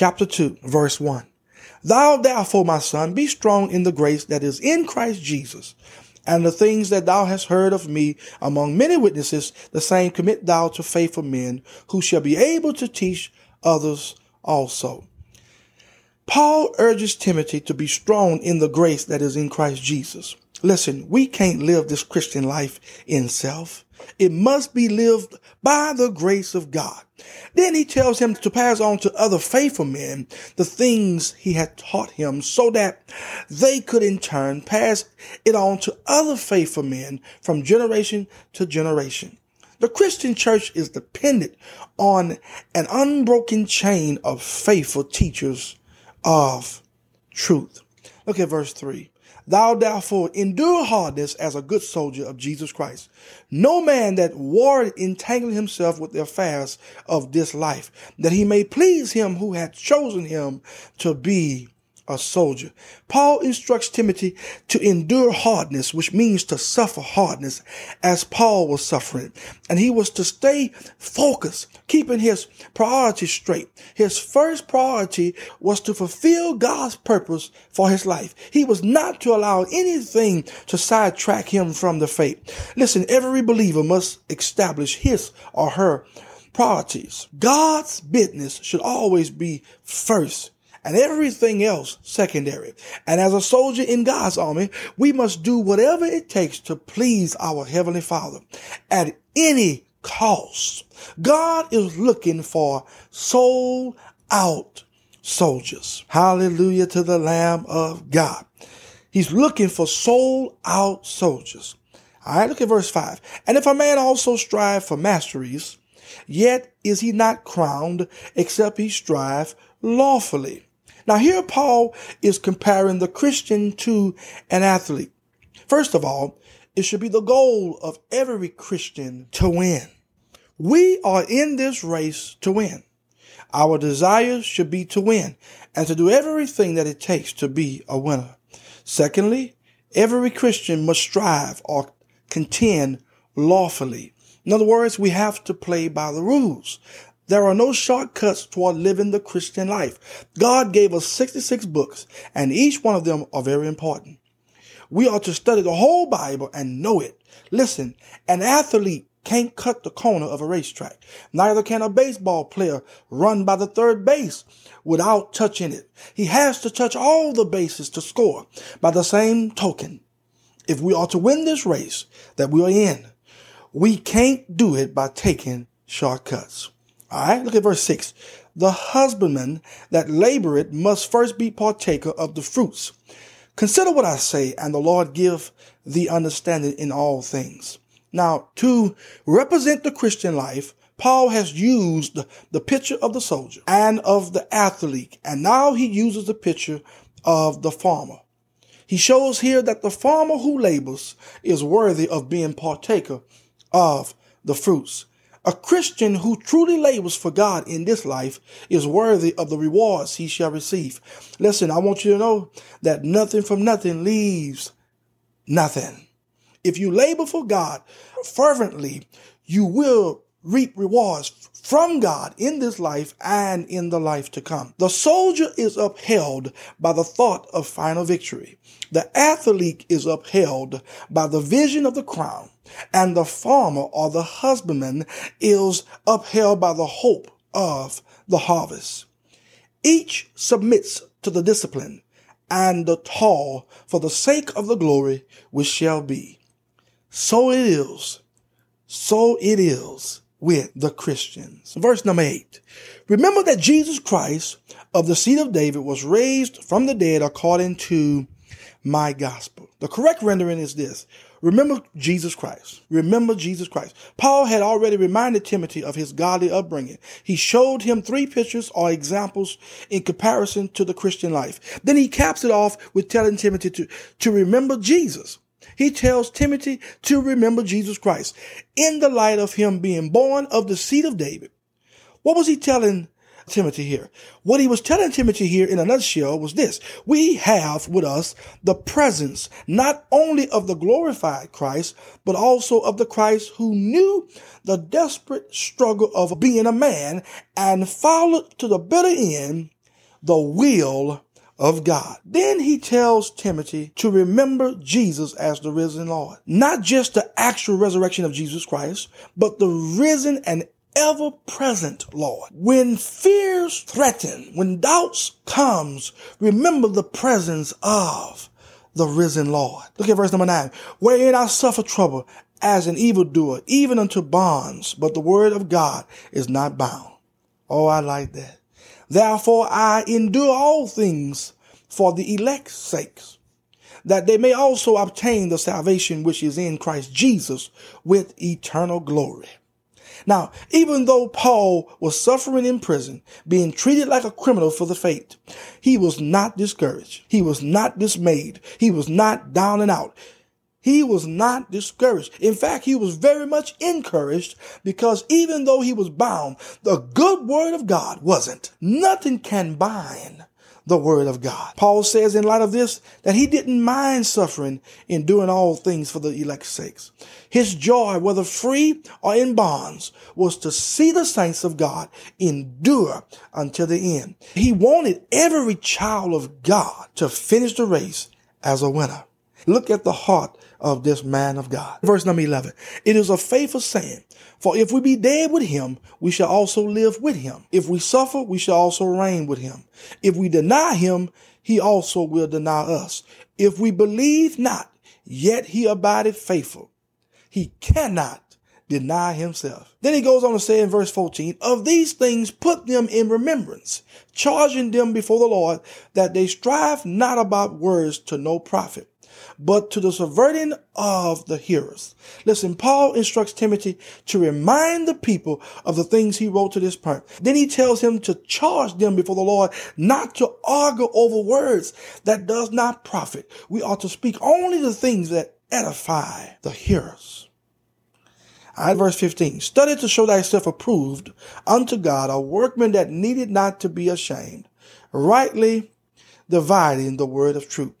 chapter 2, verse 1. Thou therefore, my son, be strong in the grace that is in Christ Jesus. And the things that thou hast heard of me among many witnesses, the same commit thou to faithful men who shall be able to teach others also. Paul urges Timothy to be strong in the grace that is in Christ Jesus. Listen, we can't live this Christian life in self. It must be lived by the grace of God. Then he tells him to pass on to other faithful men the things he had taught him so that they could in turn pass it on to other faithful men from generation to generation. The Christian church is dependent on an unbroken chain of faithful teachers of truth. Look at verse 3. Thou therefore endure hardness as a good soldier of Jesus Christ. No man that war entangle himself with the affairs of this life, that he may please him who hath chosen him to be a soldier. Paul instructs Timothy to endure hardness, which means to suffer hardness as Paul was suffering. And he was to stay focused, keeping his priorities straight. His first priority was to fulfill God's purpose for his life. He was not to allow anything to sidetrack him from the faith. Listen, every believer must establish his or her priorities. God's business should always be first and everything else secondary. And as a soldier in God's army, we must do whatever it takes to please our Heavenly Father at any cost. God is looking for sold out soldiers. Hallelujah to the Lamb of God. He's looking for sold out soldiers. All right, look at verse 5. And if a man also strive for masteries, yet is he not crowned except he strive lawfully. Now, here Paul is comparing the Christian to an athlete. First of all, it should be the goal of every Christian to win. We are in this race to win. Our desires should be to win and to do everything that it takes to be a winner. Secondly, every Christian must strive or contend lawfully. In other words, we have to play by the rules. There are no shortcuts toward living the Christian life. God gave us 66 books, and each one of them are very important. We are to study the whole Bible and know it. Listen, an athlete can't cut the corner of a racetrack. Neither can a baseball player run by the third base without touching it. He has to touch all the bases to score. By the same token, if we are to win this race that we are in, we can't do it by taking shortcuts. All right, look at verse 6. The husbandman that laboreth must first be partaker of the fruits. Consider what I say, and the Lord give thee understanding in all things. Now, to represent the Christian life, Paul has used the picture of the soldier and of the athlete, and now he uses the picture of the farmer. He shows here that the farmer who labors is worthy of being partaker of the fruits. A Christian who truly labors for God in this life is worthy of the rewards he shall receive. Listen, I want you to know that nothing from nothing leaves nothing. If you labor for God fervently, you will reap rewards from God in this life and in the life to come. The soldier is upheld by the thought of final victory. The athlete is upheld by the vision of the crown and the farmer or the husbandman is upheld by the hope of the harvest. Each submits to the discipline and the toil for the sake of the glory which shall be. So it is. So it is with the Christians. Verse number eight. Remember that Jesus Christ of the seed of David was raised from the dead according to my gospel. The correct rendering is this. Remember Jesus Christ. Remember Jesus Christ. Paul had already reminded Timothy of his godly upbringing. He showed him three pictures or examples in comparison to the Christian life. Then he caps it off with telling Timothy to, to remember Jesus. He tells Timothy to remember Jesus Christ in the light of him being born of the seed of David. What was he telling Timothy here. What he was telling Timothy here in a nutshell was this. We have with us the presence not only of the glorified Christ, but also of the Christ who knew the desperate struggle of being a man and followed to the bitter end the will of God. Then he tells Timothy to remember Jesus as the risen Lord. Not just the actual resurrection of Jesus Christ, but the risen and ever present Lord. When fears threaten, when doubts comes, remember the presence of the risen Lord. Look at verse number nine. Wherein I suffer trouble as an evildoer, even unto bonds, but the word of God is not bound. Oh, I like that. Therefore I endure all things for the elect's sakes, that they may also obtain the salvation which is in Christ Jesus with eternal glory. Now, even though Paul was suffering in prison, being treated like a criminal for the faith, he was not discouraged. He was not dismayed. He was not down and out. He was not discouraged. In fact, he was very much encouraged because even though he was bound, the good word of God wasn't. Nothing can bind the word of God. Paul says in light of this that he didn't mind suffering in doing all things for the elect's sakes. His joy, whether free or in bonds, was to see the saints of God endure until the end. He wanted every child of God to finish the race as a winner. Look at the heart of this man of God. Verse number 11. It is a faithful saying, for if we be dead with him, we shall also live with him. If we suffer, we shall also reign with him. If we deny him, he also will deny us. If we believe not, yet he abideth faithful. He cannot deny himself. Then he goes on to say in verse 14, of these things put them in remembrance, charging them before the Lord that they strive not about words to no profit but to the subverting of the hearers. Listen, Paul instructs Timothy to remind the people of the things he wrote to this point. Then he tells him to charge them before the Lord not to argue over words that does not profit. We ought to speak only the things that edify the hearers. Right, verse 15. Study to show thyself approved unto God, a workman that needed not to be ashamed, rightly dividing the word of truth.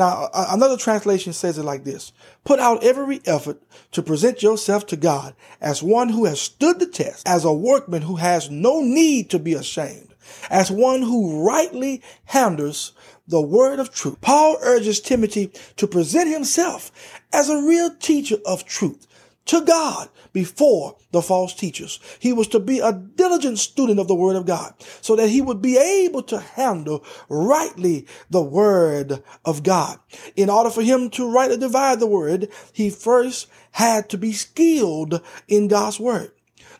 Now, another translation says it like this Put out every effort to present yourself to God as one who has stood the test, as a workman who has no need to be ashamed, as one who rightly handles the word of truth. Paul urges Timothy to present himself as a real teacher of truth to God before the false teachers. He was to be a diligent student of the word of God so that he would be able to handle rightly the word of God. In order for him to rightly divide the word, he first had to be skilled in God's word.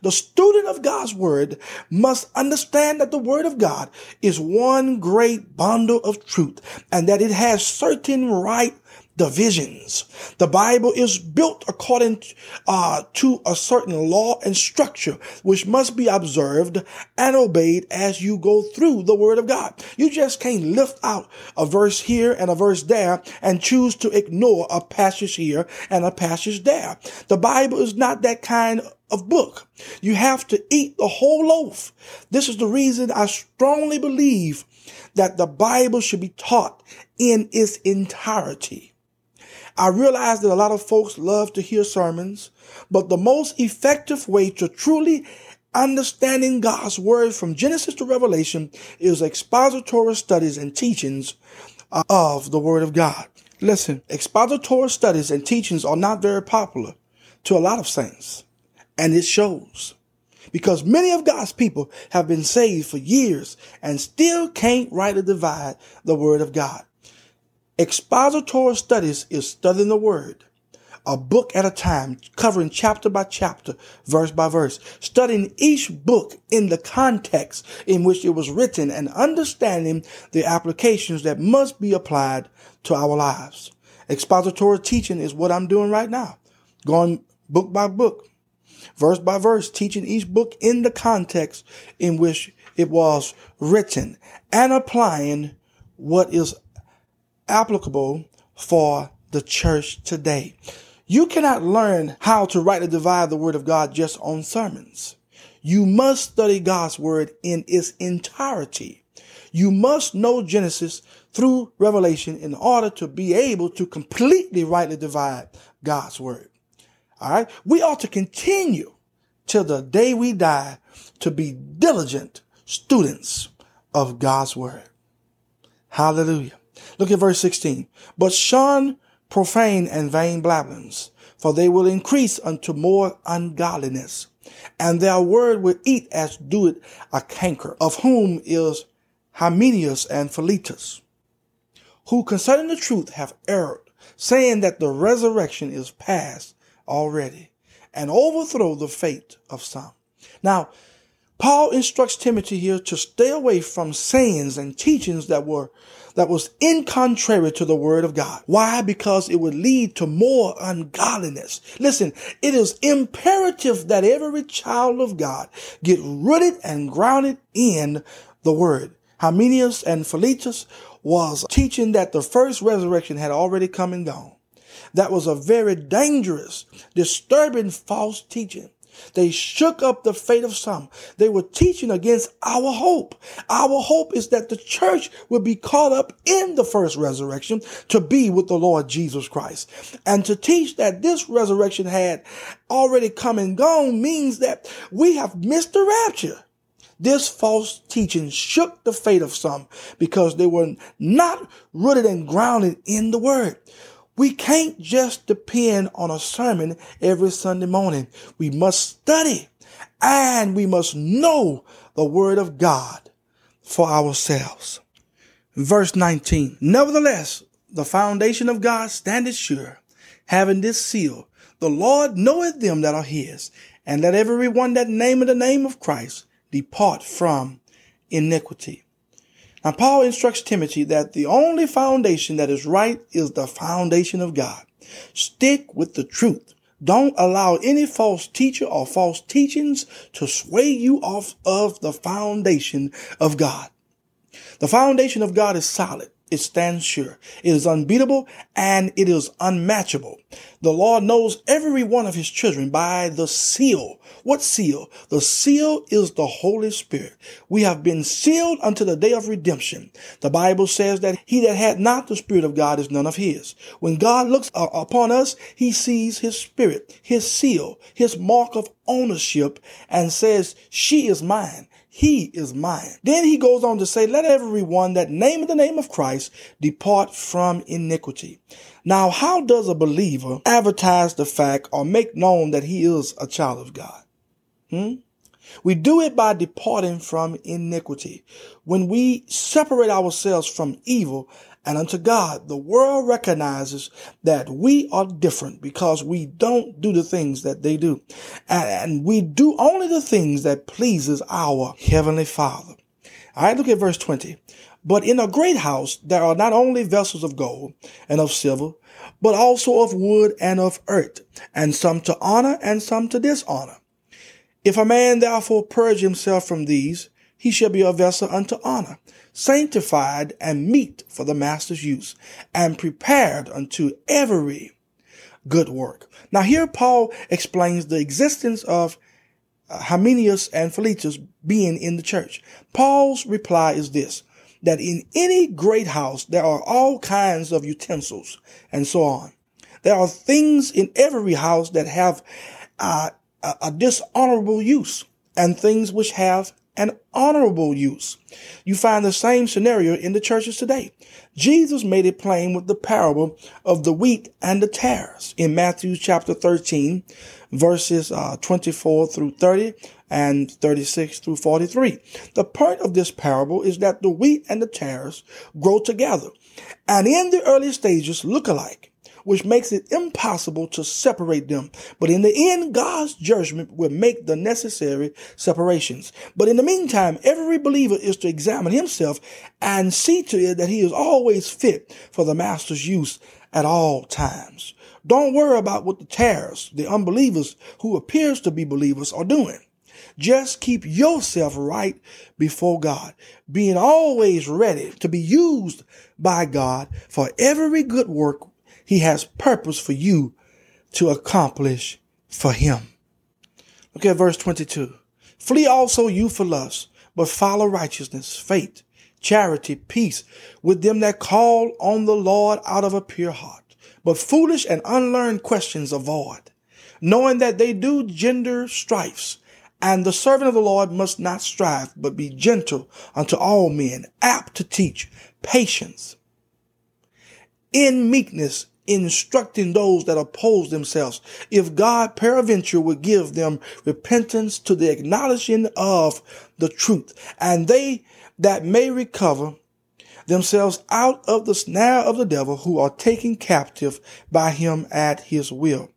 The student of God's word must understand that the word of God is one great bundle of truth and that it has certain right divisions. The Bible is built according uh, to a certain law and structure, which must be observed and obeyed as you go through the Word of God. You just can't lift out a verse here and a verse there and choose to ignore a passage here and a passage there. The Bible is not that kind of book. You have to eat the whole loaf. This is the reason I strongly believe that the Bible should be taught in its entirety. I realize that a lot of folks love to hear sermons, but the most effective way to truly understanding God's word from Genesis to Revelation is expository studies and teachings of the word of God. Listen, expository studies and teachings are not very popular to a lot of saints, and it shows. Because many of God's people have been saved for years and still can't rightly divide the word of God. Expository studies is studying the word, a book at a time, covering chapter by chapter, verse by verse, studying each book in the context in which it was written and understanding the applications that must be applied to our lives. Expository teaching is what I'm doing right now, going book by book, verse by verse, teaching each book in the context in which it was written and applying what is applicable for the church today. You cannot learn how to rightly divide the word of God just on sermons. You must study God's word in its entirety. You must know Genesis through Revelation in order to be able to completely rightly divide God's word. All right. We ought to continue till the day we die to be diligent students of God's word. Hallelujah. Look at verse 16. But shun profane and vain blabberings, for they will increase unto more ungodliness. And their word will eat as do it a canker, of whom is Hymenaeus and Philetus, who concerning the truth have erred, saying that the resurrection is past already, and overthrow the faith of some. Now, Paul instructs Timothy here to stay away from sayings and teachings that were that was in contrary to the word of God. Why? Because it would lead to more ungodliness. Listen, it is imperative that every child of God get rooted and grounded in the word. Hymenaeus and Philetus was teaching that the first resurrection had already come and gone. That was a very dangerous, disturbing false teaching. They shook up the faith of some. They were teaching against our hope. Our hope is that the church will be caught up in the first resurrection to be with the Lord Jesus Christ. And to teach that this resurrection had already come and gone means that we have missed the rapture. This false teaching shook the faith of some because they were not rooted and grounded in the word. We can't just depend on a sermon every Sunday morning. We must study and we must know the word of God for ourselves. Verse 19. Nevertheless, the foundation of God standeth sure, having this seal. The Lord knoweth them that are his, and let every one that nameth the name of Christ depart from iniquity. Now, Paul instructs Timothy that the only foundation that is right is the foundation of God. Stick with the truth. Don't allow any false teacher or false teachings to sway you off of the foundation of God. The foundation of God is solid. It stands sure. It is unbeatable and it is unmatchable. The Lord knows every one of his children by the seal. What seal? The seal is the Holy Spirit. We have been sealed unto the day of redemption. The Bible says that he that had not the Spirit of God is none of his. When God looks upon us, he sees his Spirit, his seal, his mark of ownership and says, she is mine. He is mine. Then he goes on to say, let everyone that name the name of Christ depart from iniquity. Now, how does a believer advertise the fact or make known that he is a child of God? Hmm? We do it by departing from iniquity. When we separate ourselves from evil and unto God, the world recognizes that we are different because we don't do the things that they do. And we do only the things that pleases our heavenly Father. All right, look at verse 20. But in a great house, there are not only vessels of gold and of silver, but also of wood and of earth, and some to honor and some to dishonor. If a man therefore purge himself from these, he shall be a vessel unto honor, sanctified and meet for the master's use, and prepared unto every good work. Now here Paul explains the existence of uh, Hymenaeus and Philetus being in the church. Paul's reply is this, that in any great house there are all kinds of utensils and so on. There are things in every house that have uh, a dishonorable use and things which have an honorable use. You find the same scenario in the churches today. Jesus made it plain with the parable of the wheat and the tares in Matthew chapter 13, verses uh, 24 through 30 and 36 through 43. The point of this parable is that the wheat and the tares grow together and in the early stages look alike which makes it impossible to separate them. But in the end, God's judgment will make the necessary separations. But in the meantime, every believer is to examine himself and see to it that he is always fit for the master's use at all times. Don't worry about what the tares, the unbelievers who appears to be believers are doing. Just keep yourself right before God, being always ready to be used by God for every good work he has purpose for you to accomplish for him. Look at verse 22. Flee also you for lust, but follow righteousness, faith, charity, peace with them that call on the Lord out of a pure heart. But foolish and unlearned questions avoid, knowing that they do gender strifes And the servant of the Lord must not strive, but be gentle unto all men, apt to teach, patience, in meekness, instructing those that oppose themselves. If God peradventure would give them repentance to the acknowledging of the truth, and they that may recover themselves out of the snare of the devil who are taken captive by him at his will.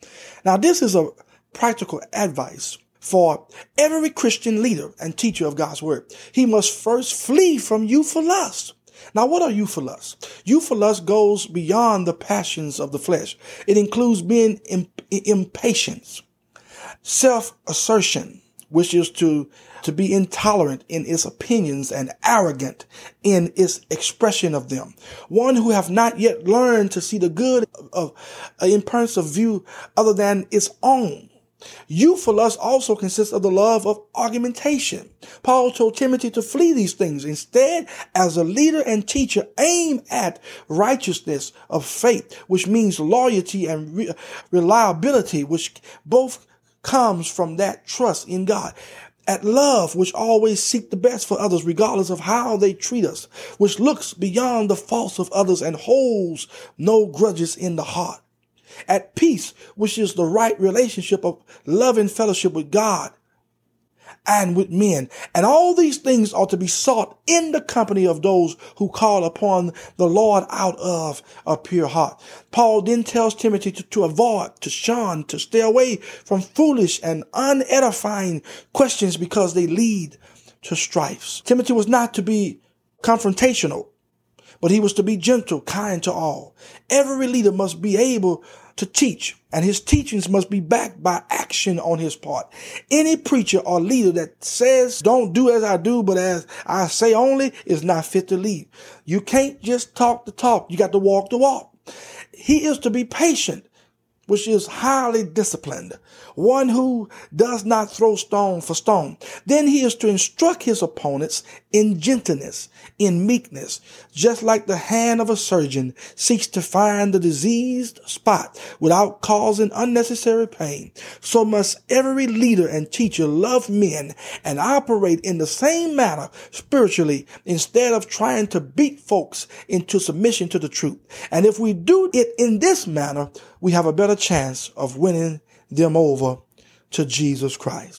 Now, this is a practical advice for every Christian leader and teacher of God's word. He must first flee from youthful lust. Now, what are youthful lust? Lust goes beyond the passions of the flesh. It includes being imp- impatient, self-assertion, which is to to be intolerant in its opinions and arrogant in its expression of them. One who have not yet learned to see the good of, of uh, in points of view other than its own. Youthful lust also consists of the love of argumentation. Paul told Timothy to flee these things. Instead, as a leader and teacher, aim at righteousness of faith, which means loyalty and re- reliability, which both comes from that trust in God at love, which always seek the best for others, regardless of how they treat us, which looks beyond the faults of others and holds no grudges in the heart. At peace, which is the right relationship of love and fellowship with God and with men. And all these things are to be sought in the company of those who call upon the Lord out of a pure heart. Paul then tells Timothy to, to avoid, to shun, to stay away from foolish and unedifying questions because they lead to strifes. Timothy was not to be confrontational, but he was to be gentle, kind to all. Every leader must be able to teach, and his teachings must be backed by action on his part. Any preacher or leader that says, don't do as I do, but as I say only, is not fit to lead. You can't just talk the talk. You got to walk the walk. He is to be patient which is highly disciplined, one who does not throw stone for stone. Then he is to instruct his opponents in gentleness, in meekness, just like the hand of a surgeon seeks to find the diseased spot without causing unnecessary pain. So must every leader and teacher love men and operate in the same manner spiritually instead of trying to beat folks into submission to the truth. And if we do it in this manner, we have a better chance of winning them over to Jesus Christ.